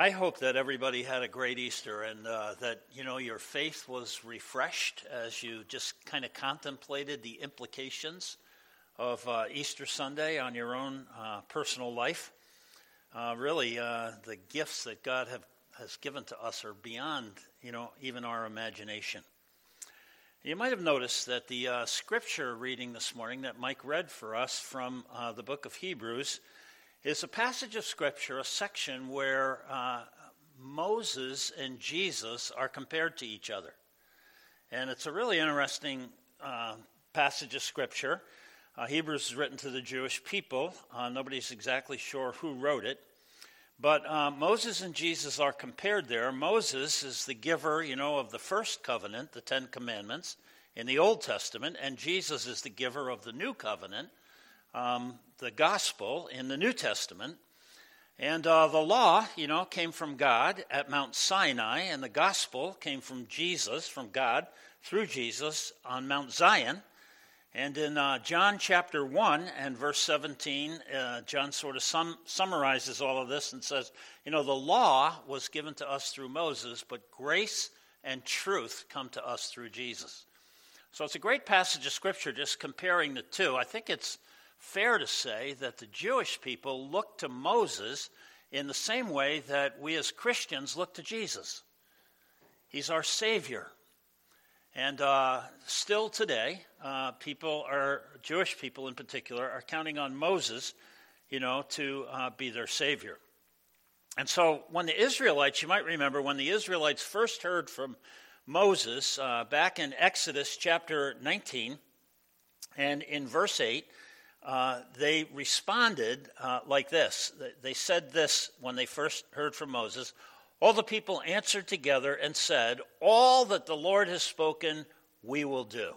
I hope that everybody had a great Easter and uh, that, you know, your faith was refreshed as you just kind of contemplated the implications of uh, Easter Sunday on your own uh, personal life. Uh, really, uh, the gifts that God have, has given to us are beyond, you know, even our imagination. You might have noticed that the uh, scripture reading this morning that Mike read for us from the book of Hebrews is a passage of Scripture, a section where uh, Moses and Jesus are compared to each other. And it's a really interesting uh, passage of Scripture. Uh, Hebrews is written to the Jewish people. Uh, nobody's exactly sure who wrote it. But uh, Moses and Jesus are compared there. Moses is the giver, you know, of the first covenant, the Ten Commandments, in the Old Testament, and Jesus is the giver of the new covenant, um, the gospel in the New Testament. And uh, the law, you know, came from God at Mount Sinai, and the gospel came from Jesus, from God, through Jesus on Mount Zion. And in uh, John chapter 1 and verse 17, uh, John sort of sum- summarizes all of this and says, you know, the law was given to us through Moses, but grace and truth come to us through Jesus. So it's a great passage of scripture just comparing the two. I think it's fair to say that the Jewish people looked to Moses in the same way that we as Christians look to Jesus. He's our Savior. And uh, still today, uh, people are, Jewish people in particular, are counting on Moses, you know, to uh, be their Savior. And so when the Israelites, you might remember, when the Israelites first heard from Moses uh, back in Exodus chapter 19 and in verse 8, uh, they responded uh, like this. They said this when they first heard from Moses. All the people answered together and said, All that the Lord has spoken, we will do.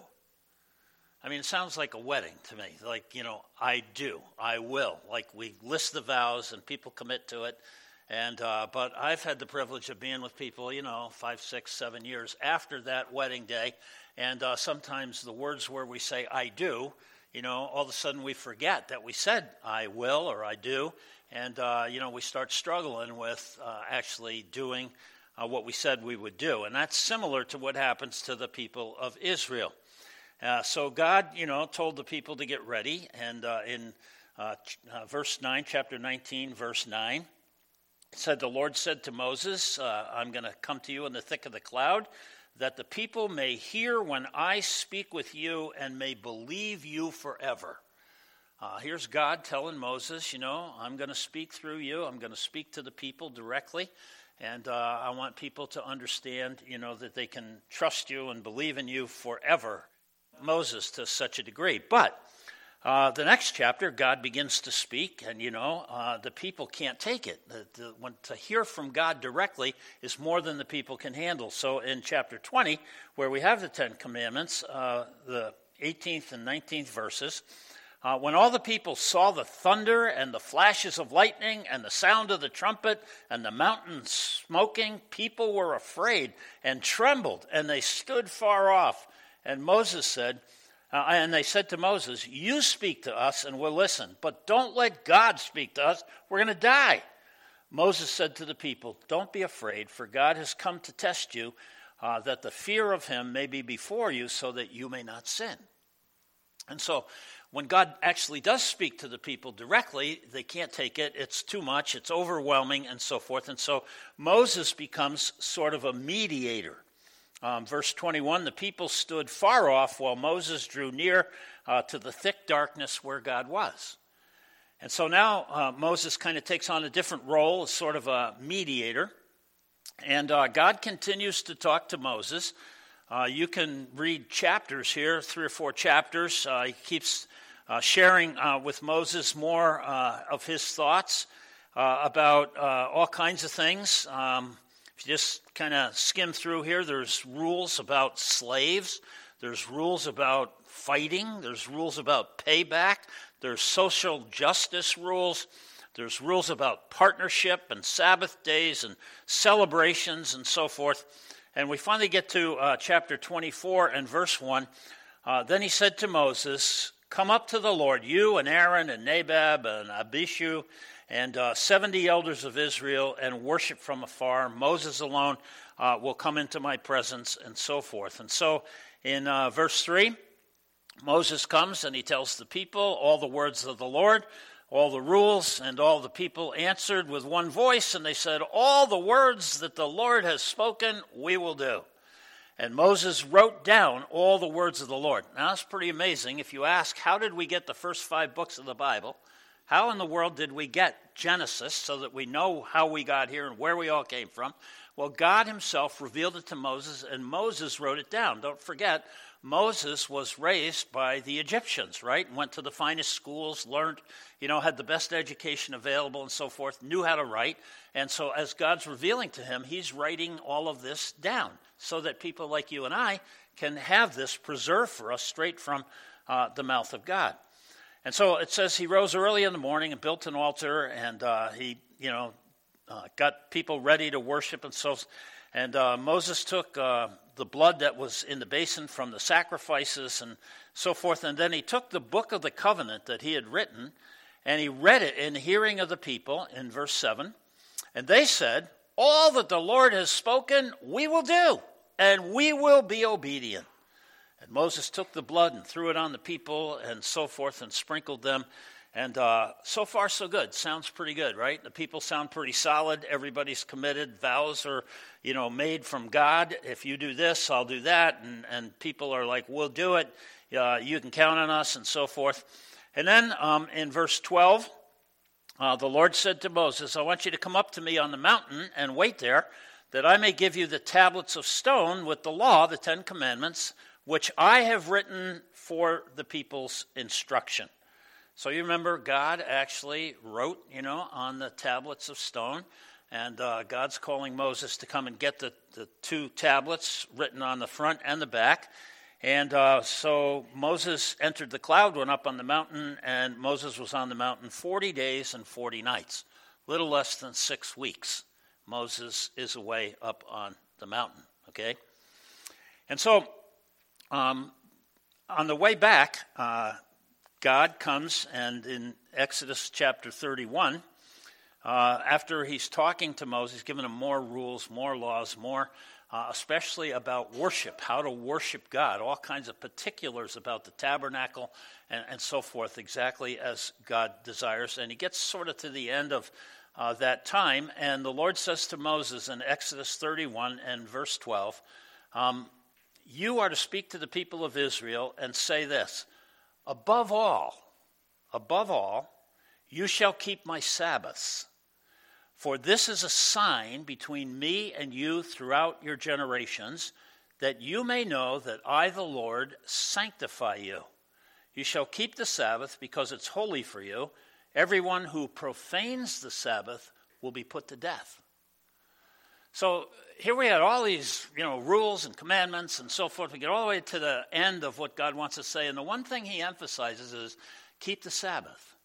I mean, it sounds like a wedding to me. Like, you know, I do, I will. Like we list the vows and people commit to it. And uh, but I've had the privilege of being with people, you know, five, six, seven years after that wedding day, and uh, sometimes the words where we say "I do" you know, all of a sudden we forget that we said, I will or I do. And, uh, you know, we start struggling with uh, actually doing uh, what we said we would do. And that's similar to what happens to the people of Israel. Uh, so God, you know, told the people to get ready. And uh, in uh, verse 9, chapter 19, verse 9, said, The Lord said to Moses, I'm going to come to you in the thick of the cloud that the people may hear when I speak with you and may believe you forever. Uh, here's God telling Moses, you know, I'm going to speak through you. I'm going to speak to the people directly. And uh, I want people to understand, you know, that they can trust you and believe in you forever. Moses to such a degree. But uh, the next chapter, God begins to speak, and you know, uh, the people can't take it. The, the, when, to hear from God directly is more than the people can handle. So in chapter 20, where we have the Ten Commandments, uh, the 18th and 19th verses, uh, when all the people saw the thunder and the flashes of lightning and the sound of the trumpet and the mountain smoking, people were afraid and trembled, and they stood far off. And Moses said, uh, and they said to Moses, You speak to us and we'll listen, but don't let God speak to us. We're going to die. Moses said to the people, Don't be afraid, for God has come to test you, uh, that the fear of him may be before you, so that you may not sin. And so, when God actually does speak to the people directly, they can't take it. It's too much, it's overwhelming, and so forth. And so, Moses becomes sort of a mediator. Um, verse 21 the people stood far off while Moses drew near uh, to the thick darkness where God was. And so now uh, Moses kind of takes on a different role as sort of a mediator. And uh, God continues to talk to Moses. Uh, you can read chapters here, three or four chapters. Uh, he keeps uh, sharing with Moses more of his thoughts about all kinds of things. Um, if you just kind of skim through here, there's rules about slaves, there's rules about fighting, there's rules about payback, there's social justice rules, there's rules about partnership and Sabbath days and celebrations and so forth. And we finally get to uh, chapter 24 and verse 1. Uh, then he said to Moses, Come up to the Lord, you and Aaron and Nadab and Abihu and uh, 70 elders of Israel and worship from afar. Moses alone uh, will come into my presence, and so forth. And so in uh, verse 3, Moses comes and he tells the people all the words of the Lord, all the rules, and all the people answered with one voice, and they said, All the words that the Lord has spoken, we will do. And Moses wrote down all the words of the Lord. Now, that's pretty amazing. If you ask, how did we get the first five books of the Bible? How in the world did we get Genesis so that we know how we got here and where we all came from? Well, God Himself revealed it to Moses, and Moses wrote it down. Don't forget, Moses was raised by the Egyptians, right? Went to the finest schools, learned, you know, had the best education available and so forth, knew how to write. And so, as God's revealing to him, he's writing all of this down so that people like you and I can have this preserved for us straight from uh, the mouth of God. And so it says he rose early in the morning and built an altar, and uh, he, you know, uh, got people ready to worship and so. And uh, Moses took uh, the blood that was in the basin from the sacrifices and so forth, and then he took the book of the covenant that he had written, and he read it in the hearing of the people in verse seven, and they said, "All that the Lord has spoken, we will do, and we will be obedient." And Moses took the blood and threw it on the people and so forth and sprinkled them. And uh, so far, so good. Sounds pretty good, right? The people sound pretty solid. Everybody's committed. Vows are, you know, made from God. If you do this, I'll do that. And, and people are like, we'll do it. Uh, you can count on us, and so forth. And then um, in verse 12, uh, the Lord said to Moses, I want you to come up to me on the mountain and wait there, that I may give you the tablets of stone with the law, the Ten Commandments, which I have written for the people's instruction. So you remember God actually wrote, you know, on the tablets of stone. And uh, God's calling Moses to come and get the, the two tablets written on the front and the back. And uh, so Moses entered the cloud, went up on the mountain, and Moses was on the mountain 40 days and 40 nights, little less than six weeks. Moses is away up on the mountain, okay? And so um, on the way back, uh, God comes and in Exodus chapter 31, uh, after he's talking to Moses, giving him more rules, more laws, more, uh, especially about worship, how to worship God, all kinds of particulars about the tabernacle and, and so forth, exactly as God desires. And he gets sort of to the end of uh, that time, and the Lord says to Moses in Exodus 31 and verse 12, um, You are to speak to the people of Israel and say this Above all, above all, you shall keep my Sabbaths. For this is a sign between me and you throughout your generations, that you may know that I, the Lord, sanctify you. You shall keep the Sabbath because it's holy for you. Everyone who profanes the Sabbath will be put to death. So here we had all these, you know, rules and commandments and so forth. We get all the way to the end of what God wants to say, and the one thing He emphasizes is keep the Sabbath.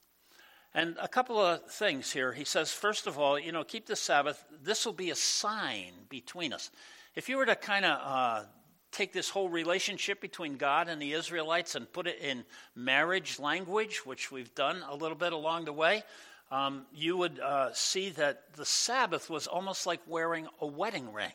And a couple of things here. He says, first of all, you know, keep the Sabbath. This will be a sign between us. If you were to kind of uh, take this whole relationship between God and the Israelites and put it in marriage language, which we've done a little bit along the way, um, you would uh, see that the Sabbath was almost like wearing a wedding ring.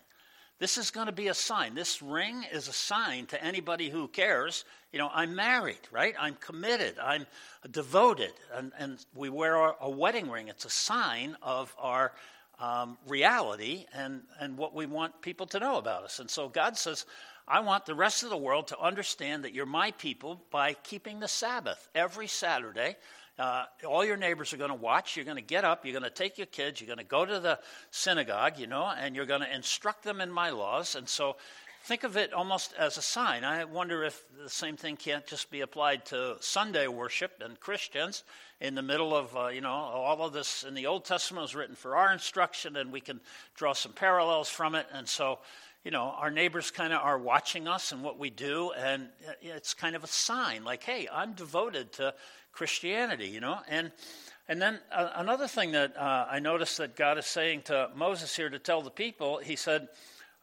This is going to be a sign. This ring is a sign to anybody who cares. You know, I'm married, right? I'm committed. I'm devoted. And, and we wear a, a wedding ring. It's a sign of our um, reality and, and what we want people to know about us. And so God says, I want the rest of the world to understand that you're my people by keeping the Sabbath every Saturday. Uh, all your neighbors are going to watch. You're going to get up. You're going to take your kids. You're going to go to the synagogue, you know, and you're going to instruct them in my laws. And so think of it almost as a sign. I wonder if the same thing can't just be applied to Sunday worship and Christians in the middle of, uh, you know, all of this in the Old Testament was written for our instruction, and we can draw some parallels from it. And so, you know, our neighbors kind of are watching us and what we do, and it's kind of a sign like, hey, I'm devoted to Christianity, you know. And and then uh, another thing that uh, I noticed that God is saying to Moses here to tell the people, He said,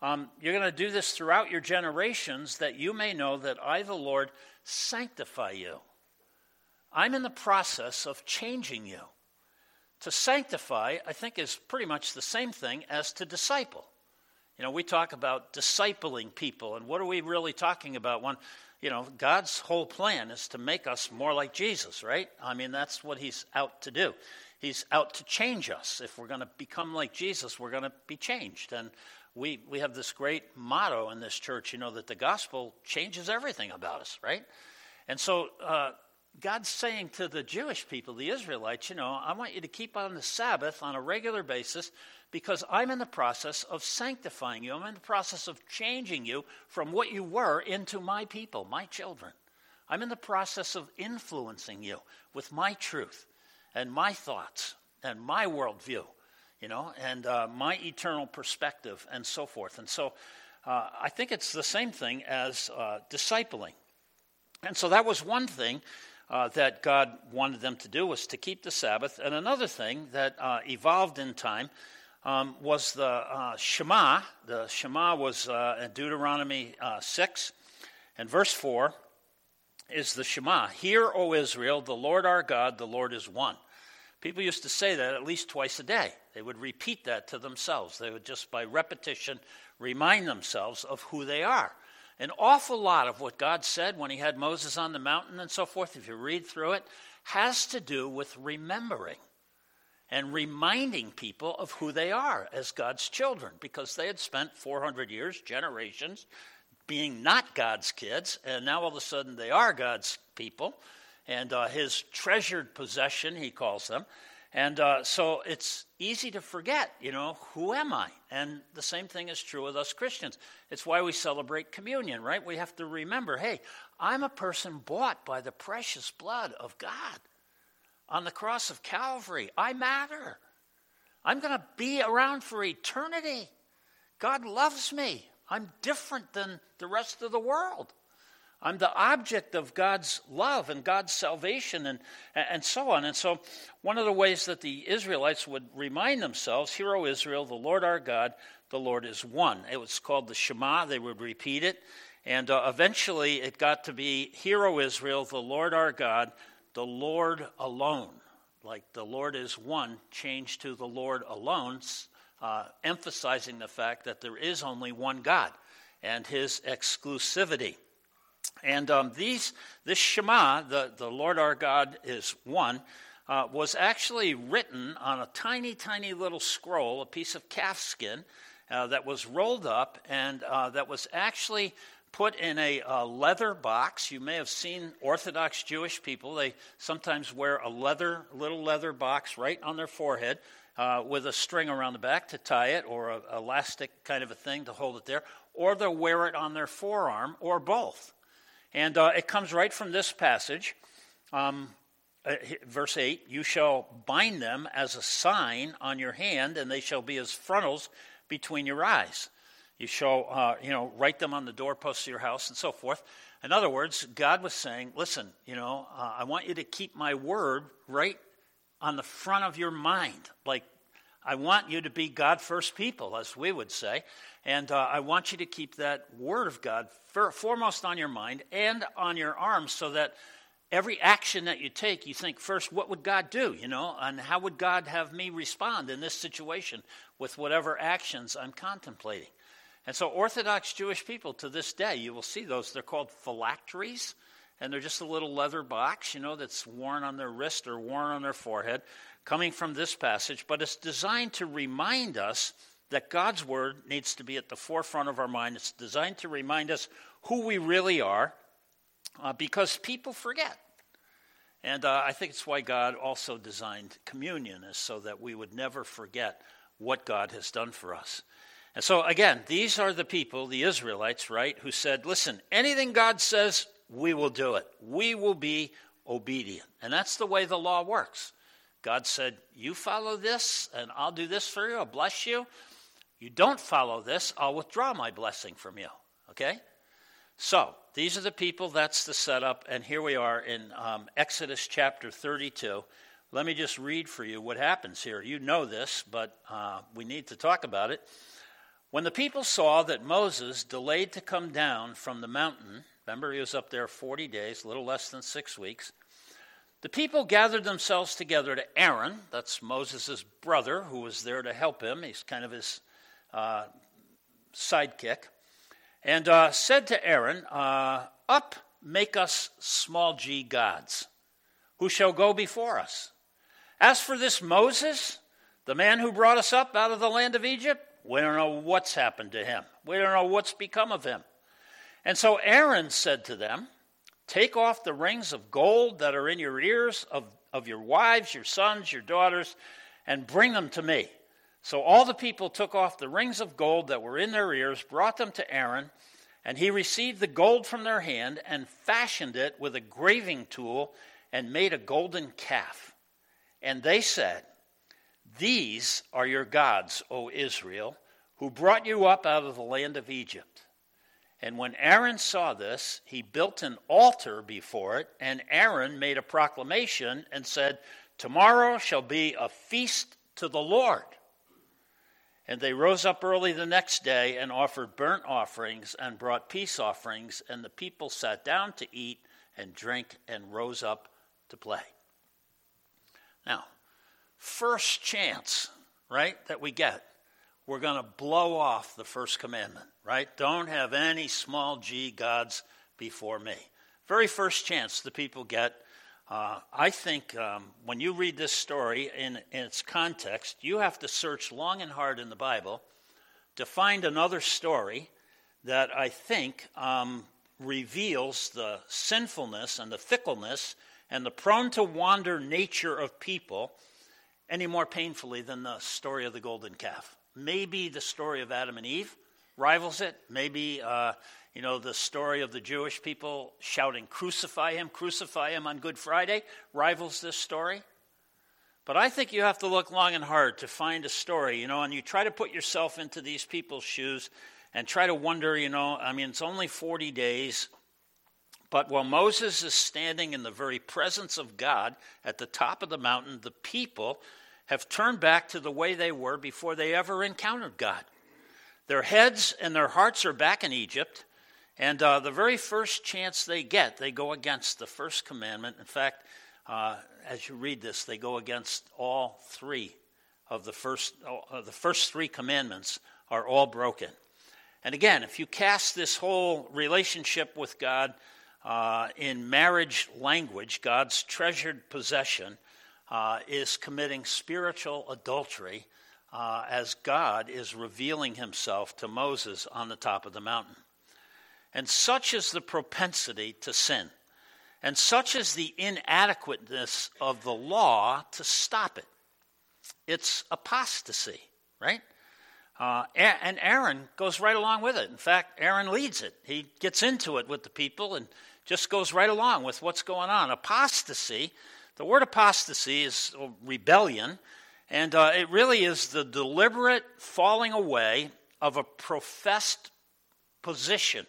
um, "You're going to do this throughout your generations, that you may know that I, the Lord, sanctify you. I'm in the process of changing you." To sanctify, I think, is pretty much the same thing as to disciple. You know, we talk about discipling people, and what are we really talking about when, you know, God's whole plan is to make us more like Jesus, right? I mean, that's what He's out to do. He's out to change us. If we're going to become like Jesus, we're going to be changed. And we, we have this great motto in this church, you know, that the gospel changes everything about us, right? And so uh, God's saying to the Jewish people, the Israelites, you know, I want you to keep on the Sabbath on a regular basis because I'm in the process of sanctifying you. I'm in the process of changing you from what you were into my people, my children. I'm in the process of influencing you with my truth and my thoughts and my worldview, you know, and uh, my eternal perspective and so forth. And so uh, I think it's the same thing as uh, discipling. And so that was one thing uh, that God wanted them to do was to keep the Sabbath. And another thing that uh, evolved in time um, was the uh, Shema. The Shema was in Deuteronomy 6 and verse 4 is the Shema. Hear, O Israel, the Lord our God, the Lord is one. People used to say that at least twice a day. They would repeat that to themselves. They would just by repetition remind themselves of who they are. An awful lot of what God said when He had Moses on the mountain and so forth, if you read through it, has to do with remembering and reminding people of who they are as God's children because they had spent 400 years, generations, being not God's kids, and now all of a sudden they are God's people, and uh, his treasured possession, he calls them. And uh, so it's easy to forget, you know, who am I? And the same thing is true with us Christians. It's why we celebrate communion, right? We have to remember hey, I'm a person bought by the precious blood of God on the cross of Calvary. I matter. I'm going to be around for eternity. God loves me. I'm different than the rest of the world. I'm the object of God's love and God's salvation and, and so on. And so, one of the ways that the Israelites would remind themselves, Hear, O Israel, the Lord our God, the Lord is one. It was called the Shema. They would repeat it. And uh, eventually, it got to be, Hear, O Israel, the Lord our God, the Lord alone. Like the Lord is one, changed to the Lord alone, uh, emphasizing the fact that there is only one God and his exclusivity. And um, these, this Shema, the, the Lord our God is one, uh, was actually written on a tiny, tiny little scroll, a piece of calf skin uh, that was rolled up and uh, that was actually put in a, a, leather box. You may have seen Orthodox Jewish people. They sometimes wear a leather, little leather box right on their forehead uh, with a string around the back to tie it, or an elastic kind of a thing to hold it there, or they'll wear it on their forearm, or both. And uh, it comes right from this passage, um, uh, verse 8 You shall bind them as a sign on your hand, and they shall be as frontlets between your eyes. You shall, uh, you know, write them on the doorposts of your house and so forth. In other words, God was saying, listen, you know, uh, I want you to keep my word right on the front of your mind. Like, I want you to be God first people, as we would say. And uh, I want you to keep that word of God for, foremost on your mind and on your arms so that every action that you take, you think first, what would God do? You know, and how would God have me respond in this situation with whatever actions I'm contemplating? And so, Orthodox Jewish people to this day, you will see those. They're called phylacteries and they're just a little leather box, you know, that's worn on their wrist or worn on their forehead, coming from this passage, but it's designed to remind us that God's word needs to be at the forefront of our mind. It's designed to remind us who we really are uh, because people forget. And uh, I think it's why God also designed communion, is so that we would never forget what God has done for us. And so, again, these are the people, the Israelites, right, who said, listen, anything God says, we will do it. We will be obedient. And that's the way the law works. God said, You follow this, and I'll do this for you. I'll bless you. You don't follow this, I'll withdraw my blessing from you. Okay? So, these are the people, that's the setup, and here we are in um, Exodus chapter 32. Let me just read for you what happens here. You know this, but uh, we need to talk about it. When the people saw that Moses delayed to come down from the mountain, Remember, he was up there 40 days, a little less than six weeks. The people gathered themselves together to Aaron, that's Moses' brother, who was there to help him. He's kind of his uh, sidekick. And uh, said to Aaron, uh, Up, make us small g gods, who shall go before us. As for this Moses, the man who brought us up out of the land of Egypt, we don't know what's happened to him. We don't know what's become of him. And so Aaron said to them, Take off the rings of gold that are in your ears of, of your wives, your sons, your daughters, and bring them to me. So all the people took off the rings of gold that were in their ears, brought them to Aaron, and he received the gold from their hand and fashioned it with a graving tool and made a golden calf. And they said, These are your gods, O Israel, who brought you up out of the land of Egypt. And when Aaron saw this, he built an altar before it, and Aaron made a proclamation and said, Tomorrow shall be a feast to the Lord. And they rose up early the next day and offered burnt offerings and brought peace offerings, and the people sat down to eat and drink and rose up to play. Now, first chance, right, that we get we're going to blow off the first commandment, right? Don't have any small g gods before me. Very first chance the people get. Uh, I think um, when you read this story in, in its context, you have to search long and hard in the Bible to find another story that I think um, reveals the sinfulness and the fickleness and the prone to wander nature of people any more painfully than the story of the golden calf. Maybe the story of Adam and Eve rivals it. Maybe, uh, you know, the story of the Jewish people shouting, Crucify him, crucify him on Good Friday rivals this story. But I think you have to look long and hard to find a story, you know, and you try to put yourself into these people's shoes and try to wonder, you know, I mean, it's only 40 days. But while Moses is standing in the very presence of God at the top of the mountain, the people have turned back to the way they were before they ever encountered God. Their heads and their hearts are back in Egypt, and uh, the very first chance they get, they go against the first commandment. In fact, uh, as you read this, they go against all three of the first, uh, the first three commandments are all broken. And again, if you cast this whole relationship with God uh, in marriage language, God's treasured possession, uh, is committing spiritual adultery uh, as God is revealing himself to Moses on the top of the mountain. And such is the propensity to sin, and such is the inadequateness of the law to stop it. It's apostasy, right? Uh, and Aaron goes right along with it. In fact, Aaron leads it. He gets into it with the people and just goes right along with what's going on. Apostasy the word apostasy is rebellion, and uh, it really is the deliberate falling away of a professed position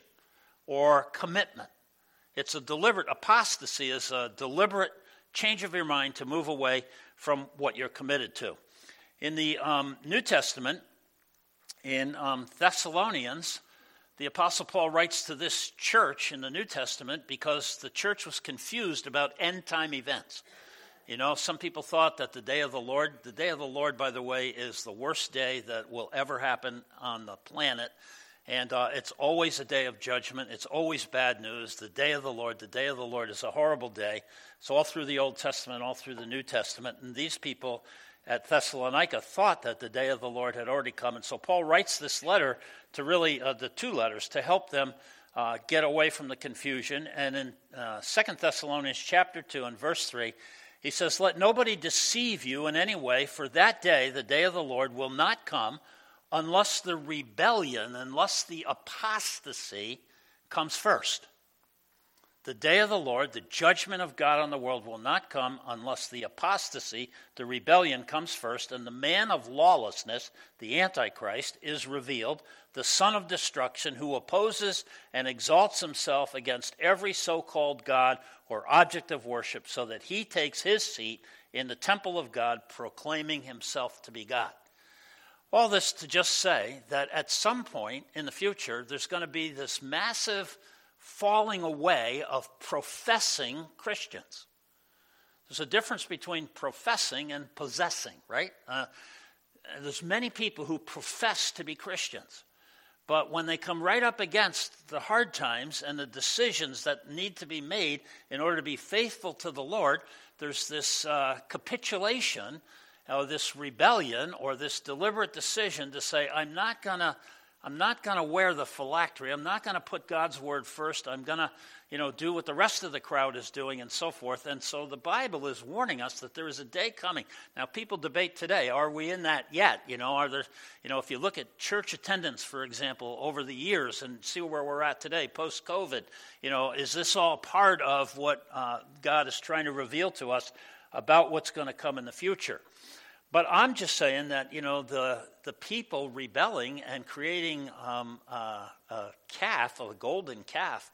or commitment. It's a deliberate apostasy is a deliberate change of your mind to move away from what you're committed to. In the um, New Testament, in um, Thessalonians, the Apostle Paul writes to this church in the New Testament because the church was confused about end time events. You know, some people thought that the day of the Lord, the day of the Lord, by the way, is the worst day that will ever happen on the planet. And uh, it's always a day of judgment. It's always bad news. The day of the Lord, the day of the Lord is a horrible day. It's all through the Old Testament, all through the New Testament. And these people at Thessalonica thought that the day of the Lord had already come. And so Paul writes this letter to really, uh, the two letters, to help them uh, get away from the confusion. And in uh, 2 Thessalonians chapter 2 and verse 3, he says, Let nobody deceive you in any way, for that day, the day of the Lord, will not come unless the rebellion, unless the apostasy comes first. The day of the Lord, the judgment of God on the world, will not come unless the apostasy, the rebellion, comes first, and the man of lawlessness, the Antichrist, is revealed, the son of destruction, who opposes and exalts himself against every so called God or object of worship, so that he takes his seat in the temple of God, proclaiming himself to be God. All this to just say that at some point in the future, there's going to be this massive falling away of professing Christians. There's a difference between professing and possessing, right? Uh, there's many people who profess to be Christians. But when they come right up against the hard times and the decisions that need to be made in order to be faithful to the Lord, there's this uh, capitulation or this rebellion or this deliberate decision to say, I'm not going to I'm not going to wear the phylactery. I'm not going to put God's word first. I'm going to, you know, do what the rest of the crowd is doing and so forth. And so the Bible is warning us that there is a day coming. Now, people debate today, are we in that yet? You know, are there, you know, if you look at church attendance, for example, over the years and see where we're at today, post COVID, you know, is this all part of what uh, God is trying to reveal to us about what's going to come in the future? But I'm just saying that, you know, the, the people rebelling and creating um, a, a, calf, a golden calf,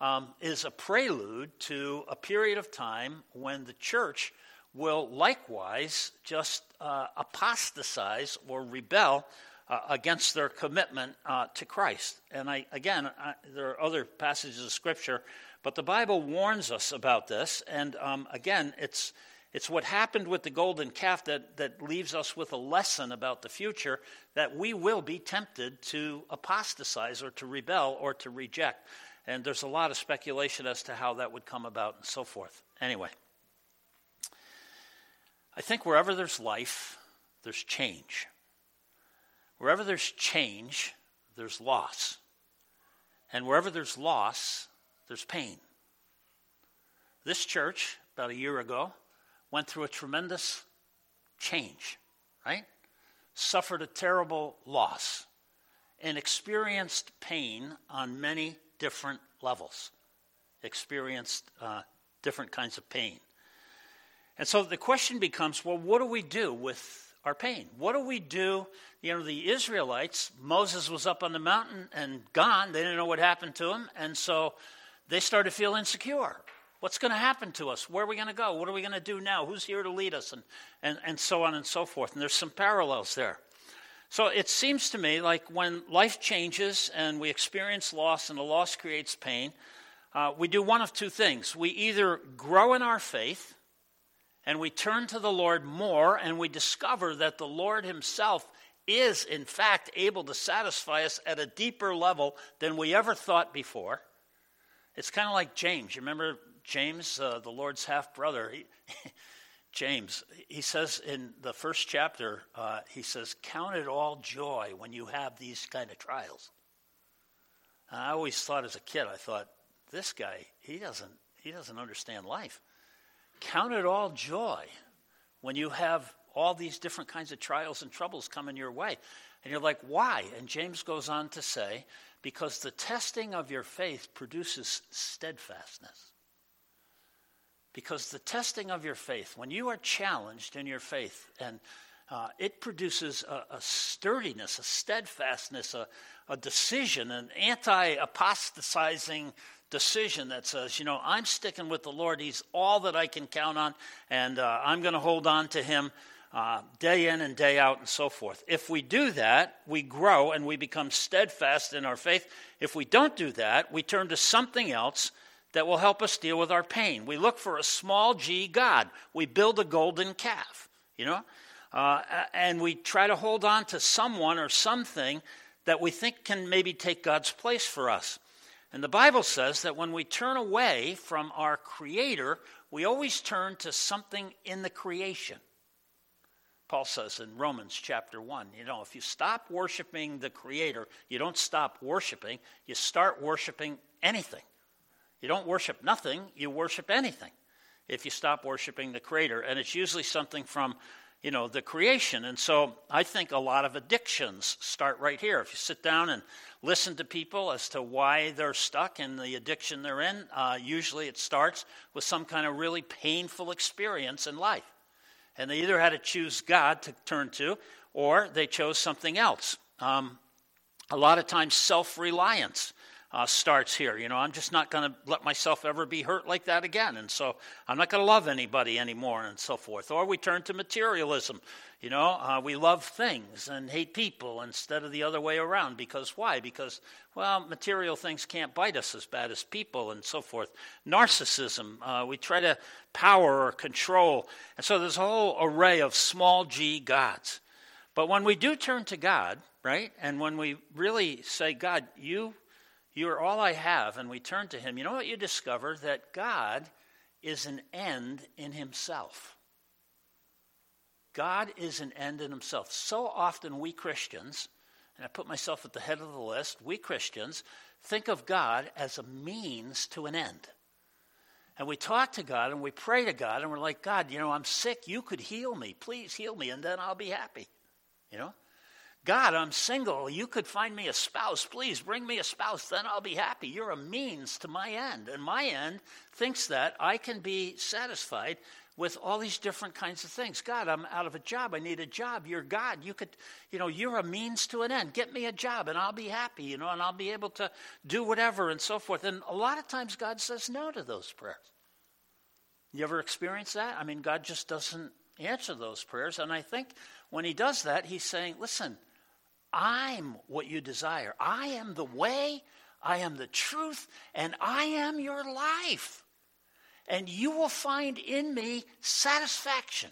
um, is a prelude to a period of time when the church will likewise just uh, apostatize or rebel uh, against their commitment uh, to Christ. And I, again, I, there are other passages of Scripture, but the Bible warns us about this. And um, again, it's it's what happened with the golden calf that, that leaves us with a lesson about the future that we will be tempted to apostatize or to rebel or to reject. And there's a lot of speculation as to how that would come about and so forth. Anyway, I think wherever there's life, there's change. Wherever there's change, there's loss. And wherever there's loss, there's pain. This church, about a year ago, went through a tremendous change, right? Suffered a terrible loss and experienced pain on many different levels, experienced uh, different kinds of pain. And so the question becomes well, what do we do with our pain? What do we do? You know, the Israelites, Moses was up on the mountain and gone. They didn't know what happened to him. And so they started to feel insecure. What's going to happen to us? Where are we going to go? What are we going to do now? Who's here to lead us? And, and, and so on and so forth. And there's some parallels there. So it seems to me like when life changes and we experience loss and the loss creates pain, uh, we do one of two things. We either grow in our faith and we turn to the Lord more and we discover that the Lord Himself is, in fact, able to satisfy us at a deeper level than we ever thought before. It's kind of like James. You remember James, uh, the Lord's half brother, James, he says in the first chapter, uh, he says, Count it all joy when you have these kind of trials. And I always thought as a kid, I thought, this guy, he doesn't, he doesn't understand life. Count it all joy when you have all these different kinds of trials and troubles coming your way. And you're like, why? And James goes on to say, because the testing of your faith produces steadfastness. Because the testing of your faith, when you are challenged in your faith, and uh, it produces a, a, sturdiness, a steadfastness, a, a decision, an anti apostatizing decision that says, you know, I'm sticking with the Lord. He's all that I can count on, and uh, I'm going to hold on to Him uh, day in and day out, and so forth. If we do that, we grow and we become steadfast in our faith. If we don't do that, we turn to something else that will help us deal with our pain. We look for a small g God. We build a golden calf, you know, uh, and we try to hold on to someone or something that we think can maybe take God's place for us. And the Bible says that when we turn away from our Creator, we always turn to something in the creation. Paul says in Romans chapter 1, you know, if you stop worshiping the Creator, you don't stop worshiping, you start worshiping anything. You don't worship nothing, you worship anything if you stop worshiping the Creator. And it's usually something from, you know, the creation. And so I think a lot of addictions start right here. If you sit down and listen to people as to why they're stuck in the addiction they're in, uh, usually it starts with some kind of really painful experience in life. And they either had to choose God to turn to or they chose something else. Um, a lot of times, self reliance uh, starts here. You know, I'm just not going to let myself ever be hurt like that again. And so I'm not going to love anybody anymore and so forth. Or we turn to materialism. You know, uh, we love things and hate people instead of the other way around. Because why? Because, well, material things can't bite us as bad as people and so forth. Narcissism, uh, we try to power or control. And so there's a whole array of small g gods. But when we do turn to God, right, and when we really say, God, you you are all I have, and we turn to Him. You know what you discover? That God is an end in Himself. God is an end in Himself. So often we Christians, and I put myself at the head of the list, we Christians think of God as a means to an end. And we talk to God and we pray to God and we're like, God, you know, I'm sick. You could heal me. Please heal me, and then I'll be happy. You know? God, I'm single. You could find me a spouse. Please bring me a spouse. Then I'll be happy. You're a means to my end. And my end thinks that I can be satisfied with all these different kinds of things. God, I'm out of a job. I need a job. You're God. You could, you know, you're a means to an end. Get me a job and I'll be happy, you know, and I'll be able to do whatever and so forth. And a lot of times God says no to those prayers. You ever experience that? I mean, God just doesn't answer those prayers. And I think when He does that, He's saying, listen, I'm what you desire. I am the way, I am the truth, and I am your life. And you will find in me satisfaction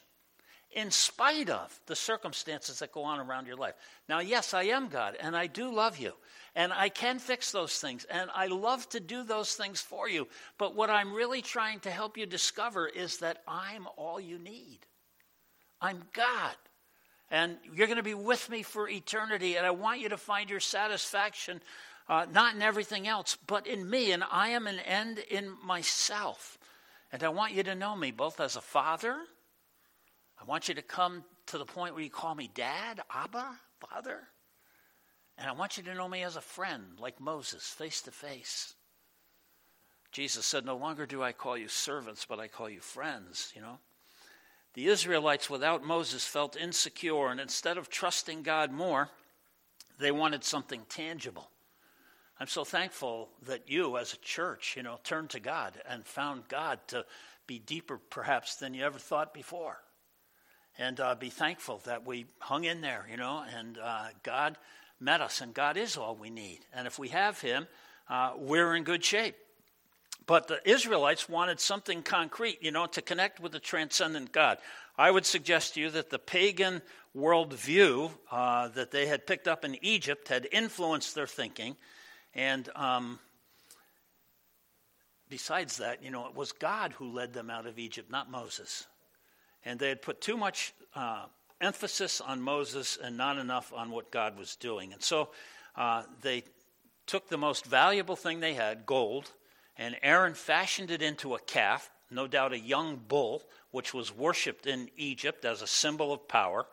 in spite of the circumstances that go on around your life. Now, yes, I am God, and I do love you, and I can fix those things, and I love to do those things for you. But what I'm really trying to help you discover is that I'm all you need. I'm God. And you're going to be with me for eternity. And I want you to find your satisfaction uh, not in everything else, but in me. And I am an end in myself. And I want you to know me both as a father. I want you to come to the point where you call me dad, Abba, father. And I want you to know me as a friend, like Moses, face to face. Jesus said, No longer do I call you servants, but I call you friends, you know. The Israelites, without Moses, felt insecure, and instead of trusting God more, they wanted something tangible. I'm so thankful that you, as a church, you know, turned to God and found God to be deeper, perhaps, than you ever thought before. And uh, be thankful that we hung in there, you know, and uh, God met us, and God is all we need. And if we have Him, uh, we're in good shape. But the Israelites wanted something concrete, you know, to connect with the transcendent God. I would suggest to you that the pagan worldview uh, that they had picked up in Egypt had influenced their thinking. And um, besides that, you know, it was God who led them out of Egypt, not Moses. And they had put too much uh, emphasis on Moses and not enough on what God was doing. And so uh, they took the most valuable thing they had, gold, and Aaron fashioned it into a calf, no doubt a young bull, which was worshipped in Egypt as a symbol of power.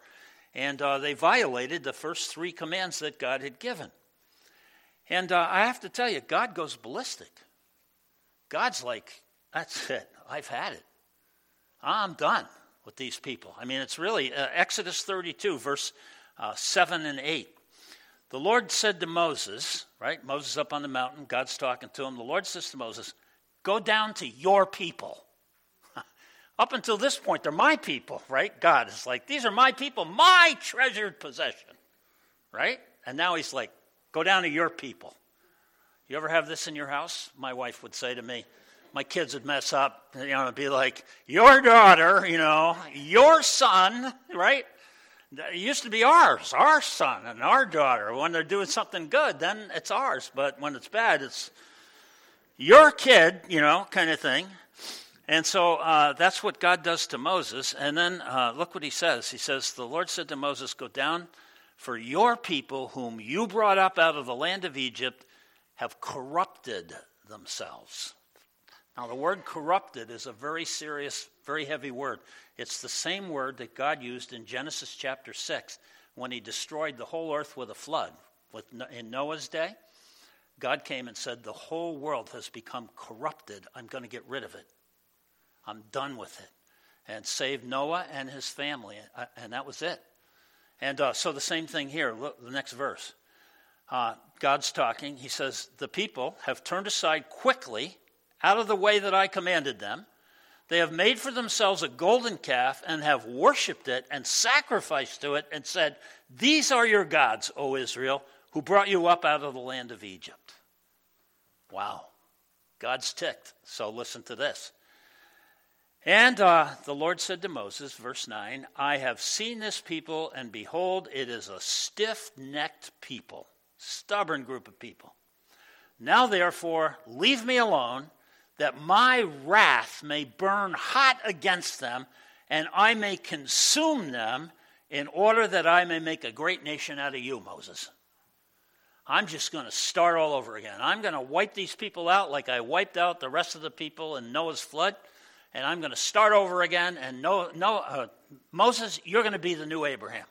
And uh, they violated the first three commands that God had given. And uh, I have to tell you, God goes ballistic. God's like, that's it. I've had it. I'm done with these people. I mean, it's really uh, Exodus 32, verse uh, 7 and 8. The Lord said to Moses, right? Moses up on the mountain, God's talking to him. The Lord says to Moses, Go down to your people. up until this point, they're my people, right? God is like, These are my people, my treasured possession, right? And now he's like, Go down to your people. You ever have this in your house? My wife would say to me, my kids would mess up, you know, it'd be like, your daughter, you know, your son, right? It used to be ours, our son and our daughter. When they're doing something good, then it's ours. But when it's bad, it's your kid, you know, kind of thing. And so uh, that's what God does to Moses. And then uh, look what he says. He says, The Lord said to Moses, Go down, for your people, whom you brought up out of the land of Egypt, have corrupted themselves. Now, the word corrupted is a very serious, very heavy word. It's the same word that God used in Genesis chapter 6 when he destroyed the whole earth with a flood. With, in Noah's day, God came and said, The whole world has become corrupted. I'm going to get rid of it. I'm done with it. And saved Noah and his family. Uh, and that was it. And uh, so the same thing here. Look, the next verse. uh, God's talking. He says, The people have turned aside quickly out of the way that I commanded them. They have made for themselves a golden calf and have worshipped it and sacrificed to it and said, These are your gods, O Israel, who brought you up out of the land of Egypt. Wow. God's ticked. So listen to this. And uh, the Lord said to Moses, verse 9, I have seen this people, and behold, it is a stiff necked people, stubborn group of people. Now, therefore, leave me alone, that my wrath may burn hot against them, and I may consume them, in order that I may make a great nation out of you, Moses. I'm just going to start all over again. I'm going to wipe these people out like I wiped out the rest of the people in Noah's flood and I'm going to start over again. And no, no, uh, Moses, you're going to be the new Abraham.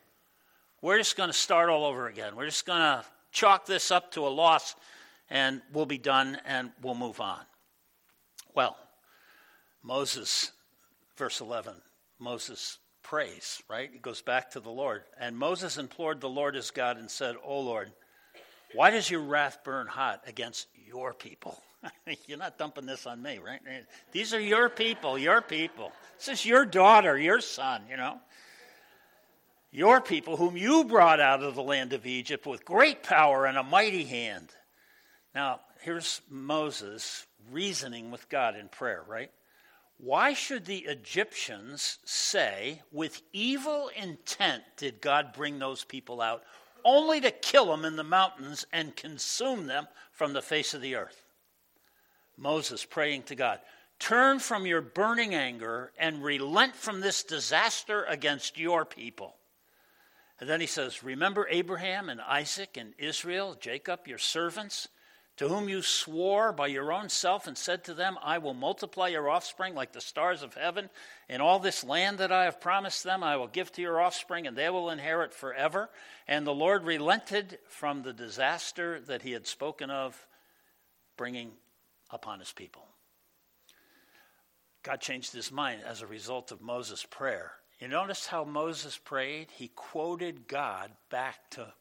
We're just going to start all over again. We're just going to chalk this up to a loss, and we'll be done, and we'll move on. Well, Moses, verse 11, Moses prays, right? He goes back to the Lord. And Moses implored the Lord his God and said, O Lord, why does your wrath burn hot against your people? You're not dumping this on me, right? These are your people, your people. This is your daughter, your son, you know. Your people, whom you brought out of the land of Egypt with great power and a mighty hand. Now, here's Moses reasoning with God in prayer, right? Why should the Egyptians say, with evil intent did God bring those people out, only to kill them in the mountains and consume them from the face of the earth? Moses praying to God, Turn from your burning anger and relent from this disaster against your people. And then he says, Remember Abraham and Isaac and Israel, Jacob, your servants, to whom you swore by your own self and said to them, I will multiply your offspring like the stars of heaven. In all this land that I have promised them, I will give to your offspring, and they will inherit forever. And the Lord relented from the disaster that he had spoken of, bringing upon his people. God changed his mind as a result of Moses' prayer. You notice how Moses prayed? He quoted God back to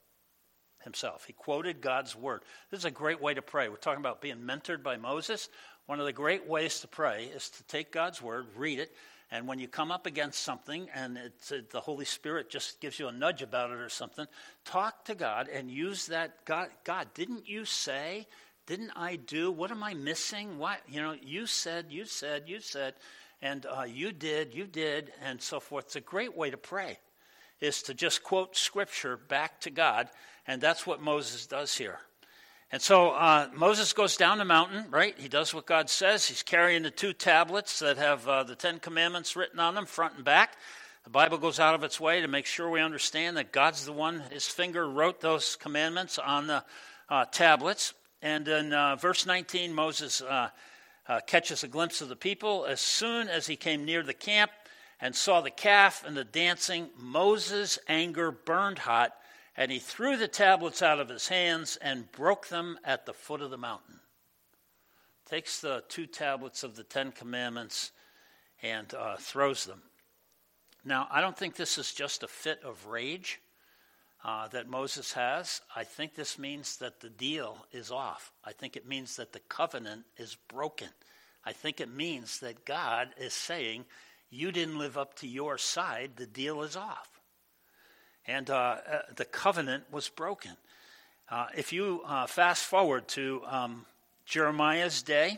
himself. He quoted God's word. This is a great way to pray. We're talking about being mentored by Moses. One of the great ways to pray is to take God's word, read it, and when you come up against something and the Holy Spirit just gives you a nudge about it or something, talk to God and use that. God, God, didn't you say didn't I do? What am I missing? What, you know, you said, you said, you said, and uh, you did, you did, and so forth. It's a great way to pray, is to just quote scripture back to God, and that's what Moses does here. And so uh, Moses goes down the mountain, right? He does what God says. He's carrying the two tablets that have uh, the Ten Commandments written on them, front and back. The Bible goes out of its way to make sure we understand that God's the one, his finger wrote those commandments on the uh, tablets. And in uh, verse 19, Moses uh, uh, catches a glimpse of the people. As soon as he came near the camp and saw the calf and the dancing, Moses' anger burned hot, and he threw the tablets out of his hands and broke them at the foot of the mountain. Takes the two tablets of the Ten Commandments and uh, throws them. Now, I don't think this is just a fit of rage uh, that Moses has, I think this means that the deal is off. I think it means that the covenant is broken. I think it means that God is saying, You didn't live up to your side, the deal is off. And uh, uh, the covenant was broken. Uh, if you uh, fast forward to um, Jeremiah's day,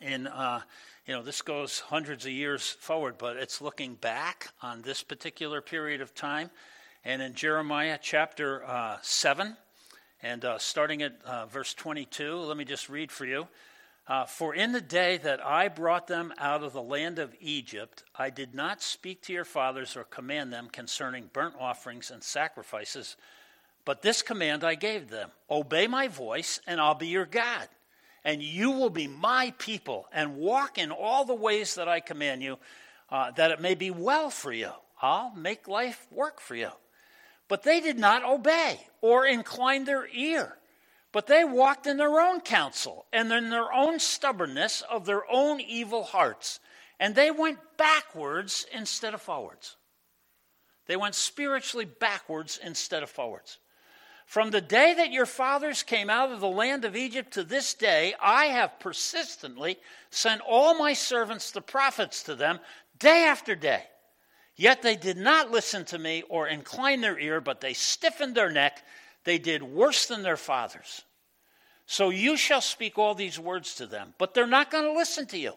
and uh, you know this goes hundreds of years forward, but it's looking back on this particular period of time. And in Jeremiah chapter uh, 7, and starting at verse 22, let me just read for you. Uh, for in the day that I brought them out of the land of Egypt, I did not speak to your fathers or command them concerning burnt offerings and sacrifices, but this command I gave them Obey my voice, and I'll be your God. And you will be my people, and walk in all the ways that I command you, uh, that it may be well for you. I'll make life work for you. But they did not obey or incline their ear. But they walked in their own counsel and in their own stubbornness of their own evil hearts. And they went backwards instead of forwards. They went spiritually backwards instead of forwards. From the day that your fathers came out of the land of Egypt to this day, I have persistently sent all my servants, the prophets, to them day after day. Yet they did not listen to me or incline their ear, but they stiffened their neck. They did worse than their fathers. So you shall speak all these words to them, but they're not going to listen to you.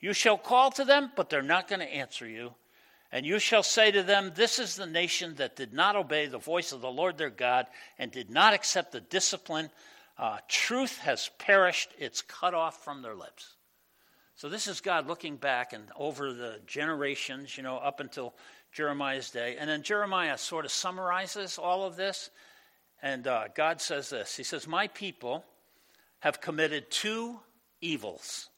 You shall call to them, but they're not going to answer you. And you shall say to them, This is the nation that did not obey the voice of the Lord their God and did not accept the discipline. Uh, truth has perished, it's cut off from their lips. So this is God looking back and over the generations, you know, up until Jeremiah's day. And then Jeremiah sort of summarizes all of this. And uh, God says this He says, My people have committed two evils.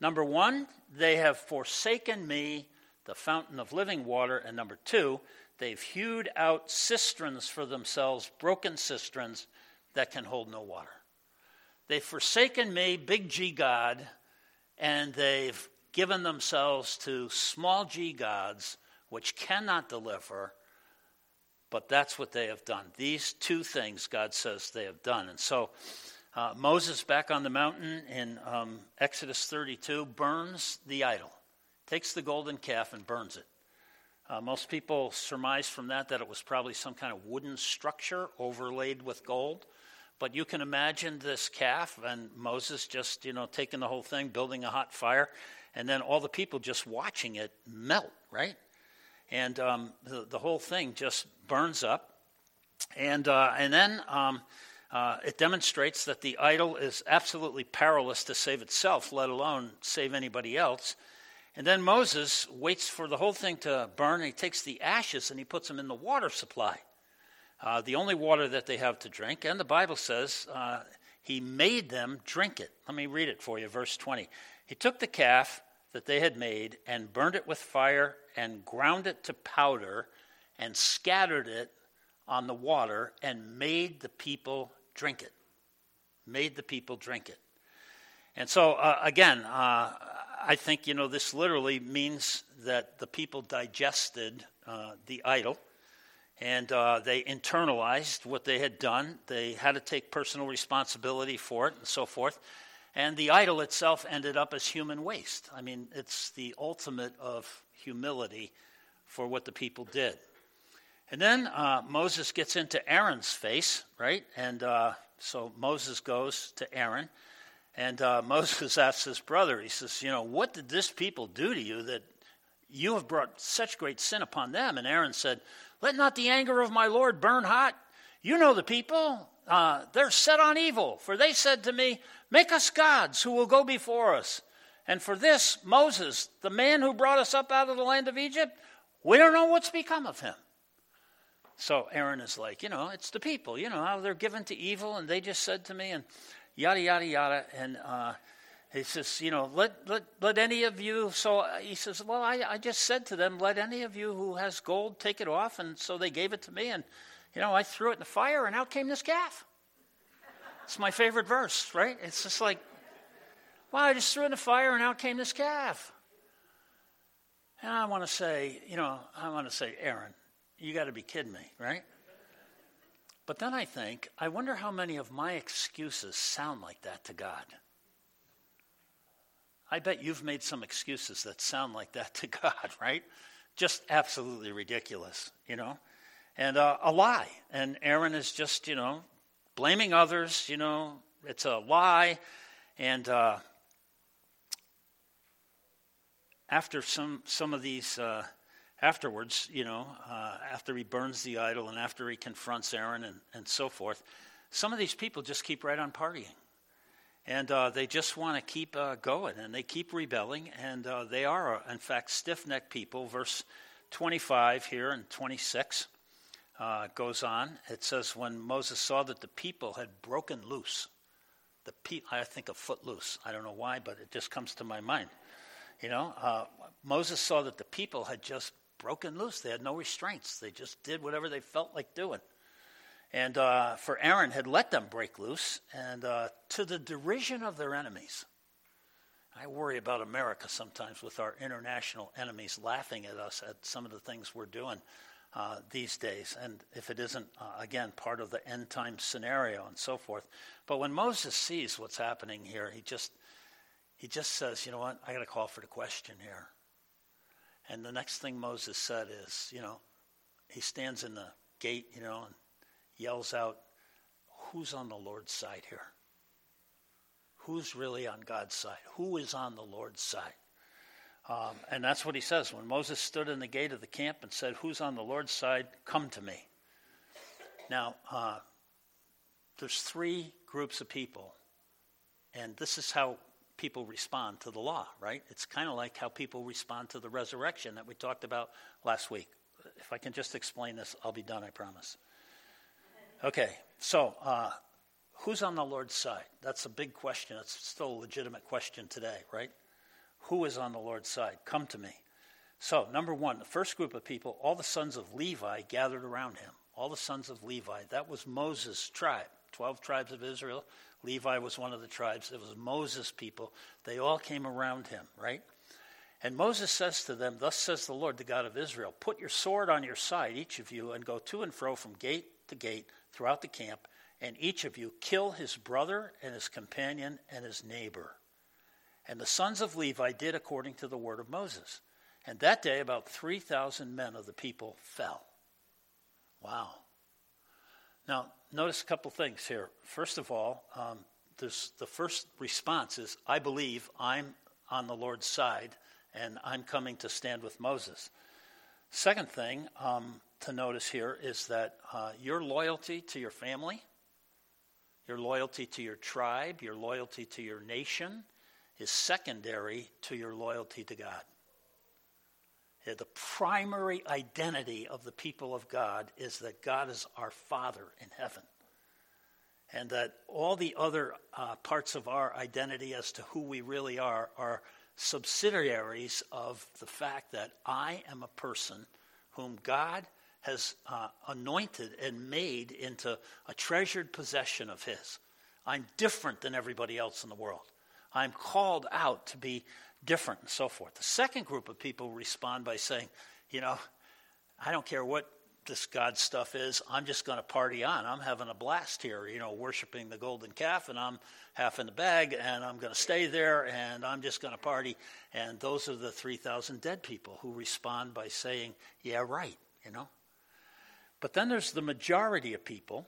Number one, they have forsaken me the fountain of living water. And number two, they've hewed out cisterns for themselves, broken cisterns that can hold no water. They've forsaken me, big G God, and they've given themselves to small g gods which cannot deliver. But that's what they have done. These two things God says they have done. And so uh, Moses, back on the mountain in um, Exodus 32, burns the idol takes the golden calf and burns it. Uh, most people surmise from that that it was probably some kind of wooden structure overlaid with gold. But you can imagine this calf and Moses just, you know, taking the whole thing, building a hot fire, and then all the people just watching it melt, right? And um, the, the whole thing just burns up. And, uh, and then um, uh, it demonstrates that the idol is absolutely powerless to save itself, let alone save anybody else. And then Moses waits for the whole thing to burn, and he takes the ashes and he puts them in the water supply, uh, the only water that they have to drink. And the Bible says uh, he made them drink it. Let me read it for you, verse 20. He took the calf that they had made and burned it with fire and ground it to powder and scattered it on the water and made the people drink it. Made the people drink it. And so, uh, again, uh, I think, you know, this literally means that the people digested uh, the idol and uh, they internalized what they had done. They had to take personal responsibility for it and so forth. And the idol itself ended up as human waste. I mean, it's the ultimate of humility for what the people did. And then uh, Moses gets into Aaron's face, right? And uh, so Moses goes to Aaron and uh, Moses asks his brother, he says, You know, what did this people do to you that you have brought such great sin upon them? And Aaron said, Let not the anger of my Lord burn hot. You know the people, uh, they're set on evil. For they said to me, Make us gods who will go before us. And for this, Moses, the man who brought us up out of the land of Egypt, we don't know what's become of him. So Aaron is like, you know, it's the people, you know, how they're given to evil, and they just said to me, and yada, yada, yada. And uh, he says, you know, let, let, let any of you, so he says, well, I, I just said to them, let any of you who has gold take it off. And so they gave it to me. And, you know, I threw it in the fire, and out came this calf. It's my favorite verse, right? It's just like, wow, I just threw it in the fire, and out came this calf. And I want to say, you know, I want to say, Aaron, you got to be kidding me, right? But then I think, I wonder how many of my excuses sound like that to God. I bet you've made some excuses that sound like that to God, right? Just absolutely ridiculous, you know? And uh, a lie. And Aaron is just, you know, blaming others, you know, it's a lie. And uh, after some, some of these uh, afterwards, you know, uh, after he burns the idol and after he confronts Aaron and, and so forth, some of these people just keep right on partying. And uh, they just want to keep uh, going and they keep rebelling. And they are, in fact, stiff necked people. Verse 25 here and 26 uh, goes on. It says, When Moses saw that the people had broken loose, the pe- I think of footloose. I don't know why, but it just comes to my mind. You know, uh, Moses saw that the people had just broken loose. They had no restraints. They just did whatever they felt like doing. And uh, for Aaron had let them break loose, and uh, to the derision of their enemies. I worry about America sometimes with our international enemies laughing at us at some of the things we're doing uh, these days, and if it isn't, uh, again, part of the end time scenario and so forth. But when Moses sees what's happening here, he just, he just says, you know what, I got to call for the question here. And the next thing Moses said is, you know, he stands in the gate, you know, and yells out, Who's on the Lord's side here? Who's really on God's side? Who is on the Lord's side? Um, and that's what he says. When Moses stood in the gate of the camp and said, Who's on the Lord's side? Come to me. Now, uh, there's three groups of people, and this is how people respond to the law, right? It's kind of like how people respond to the resurrection that we talked about last week. If I can just explain this, I'll be done, I promise. Okay, so uh, who's on the Lord's side? That's a big question. It's still a legitimate question today, right? Who is on the Lord's side? Come to me. So, number one, the first group of people, all the sons of Levi gathered around him. All the sons of Levi. That was Moses' tribe. 12 tribes of Israel. Levi was one of the tribes. It was Moses' people. They all came around him, right? And Moses says to them, Thus says the Lord, the God of Israel, Put your sword on your side, each of you, and go to and fro from gate to gate throughout the camp, and each of you kill his brother and his companion and his neighbor. And the sons of Levi did according to the word of Moses. And that day, about 3,000 men of the people fell. Wow. Now, notice a couple things here. First of all, um, there's, the first response is I believe I'm on the Lord's side and I'm coming to stand with Moses. Second thing um, to notice here is that uh, your loyalty to your family, your loyalty to your tribe, your loyalty to your nation is secondary to your loyalty to God. The primary identity of the people of God is that God is our Father in heaven. And that all the other uh, parts of our identity as to who we really are are subsidiaries of the fact that I am a person whom God has uh, anointed and made into a treasured possession of His. I'm different than everybody else in the world. I'm called out to be different and so forth. The second group of people respond by saying, you know, I don't care what this God stuff is. I'm just going to party on. I'm having a blast here, you know, worshiping the golden calf, and I'm half in the bag, and I'm going to stay there, and I'm just going to party. And those are the 3,000 dead people who respond by saying, yeah, right, you know. But then there's the majority of people,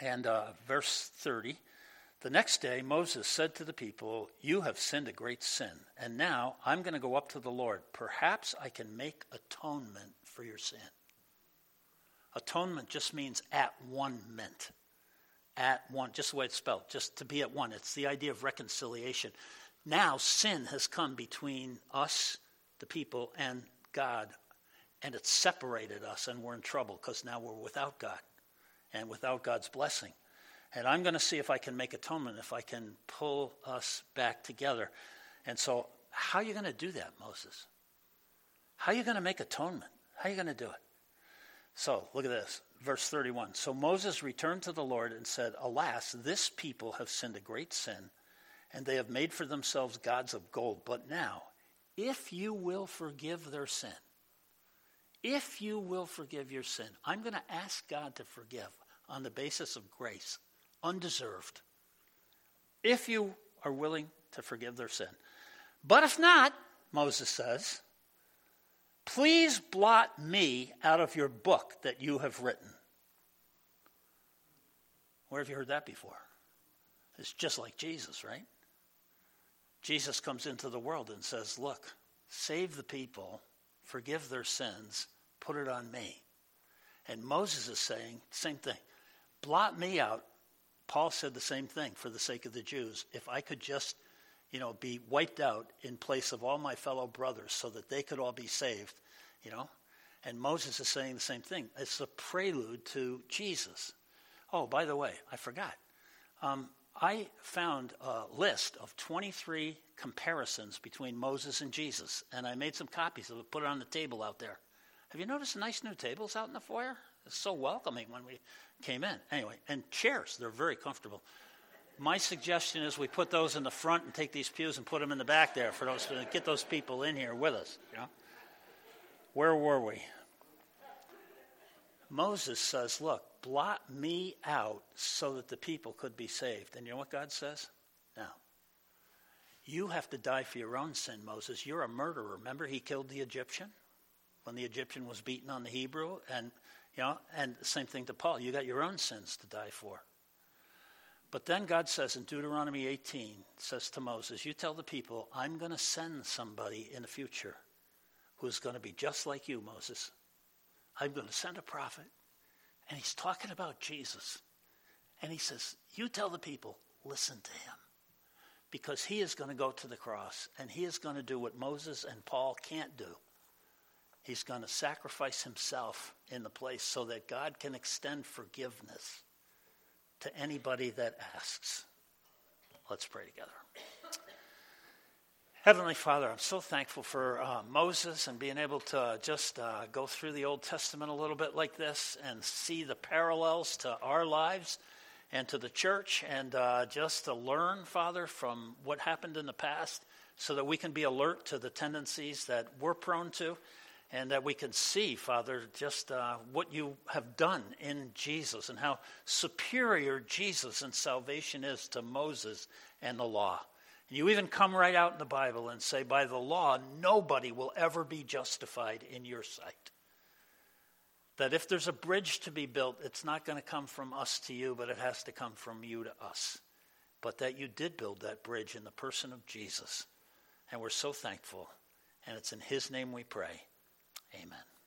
and uh, verse 30 the next day, Moses said to the people, You have sinned a great sin, and now I'm going to go up to the Lord. Perhaps I can make atonement for your sin. Atonement just means at one meant. At one, just the way it's spelled, just to be at one. It's the idea of reconciliation. Now sin has come between us, the people, and God, and it's separated us, and we're in trouble because now we're without God and without God's blessing. And I'm going to see if I can make atonement, if I can pull us back together. And so, how are you going to do that, Moses? How are you going to make atonement? How are you going to do it? So, look at this, verse 31. So Moses returned to the Lord and said, Alas, this people have sinned a great sin, and they have made for themselves gods of gold. But now, if you will forgive their sin, if you will forgive your sin, I'm going to ask God to forgive on the basis of grace undeserved, if you are willing to forgive their sin. But if not, Moses says, please blot me out of your book that you have written. Where have you heard that before? It's just like Jesus, right? Jesus comes into the world and says, Look, save the people, forgive their sins, put it on me. And Moses is saying, same thing. Blot me out Paul said the same thing for the sake of the Jews. If I could just, you know, be wiped out in place of all my fellow brothers so that they could all be saved, you know. And Moses is saying the same thing. It's a prelude to Jesus. Oh, by the way, I forgot. Um, I found a list of 23 comparisons between Moses and Jesus, and I made some copies of it, put it on the table out there. Have you noticed the nice new tables out in the foyer? It's so welcoming when we came in. Anyway, and chairs, they're very comfortable. My suggestion is we put those in the front and take these pews and put them in the back there for those to get those people in here with us. Know? Where were we? Moses says, Look, blot me out so that the people could be saved. And you know what God says? No. You have to die for your own sin, Moses. You're a murderer. Remember, he killed the Egyptian when the Egyptian was beaten on the Hebrew? And, you know, and same thing to Paul. You got your own sins to die for. But then God says in Deuteronomy 18, says to Moses, You tell the people, I'm going to send somebody in the future who's going to be just like you, Moses. I'm going to send a prophet. And he's talking about Jesus. And he says, You tell the people, listen to him. Because he is going to go to the cross and he is going to do what Moses and Paul can't do. He's going to sacrifice himself in the place so that God can extend forgiveness to anybody that asks. Let's pray together. Heavenly Father, I'm so thankful for uh, Moses and being able to just uh, go through the Old Testament a little bit like this and see the parallels to our lives and to the church and uh, just to learn, Father, from what happened in the past so that we can be alert to the tendencies that we're prone to and that we can see, Father, just uh, what you have done in Jesus and how superior Jesus and salvation is to Moses and the law. You even come right out in the Bible and say, by the law, nobody will ever be justified in your sight. That if there's a bridge to be built, it's not going to come from us to you, but it has to come from you to us. But that you did build that bridge in the person of Jesus. And we're so thankful. And it's in his name we pray. Amen.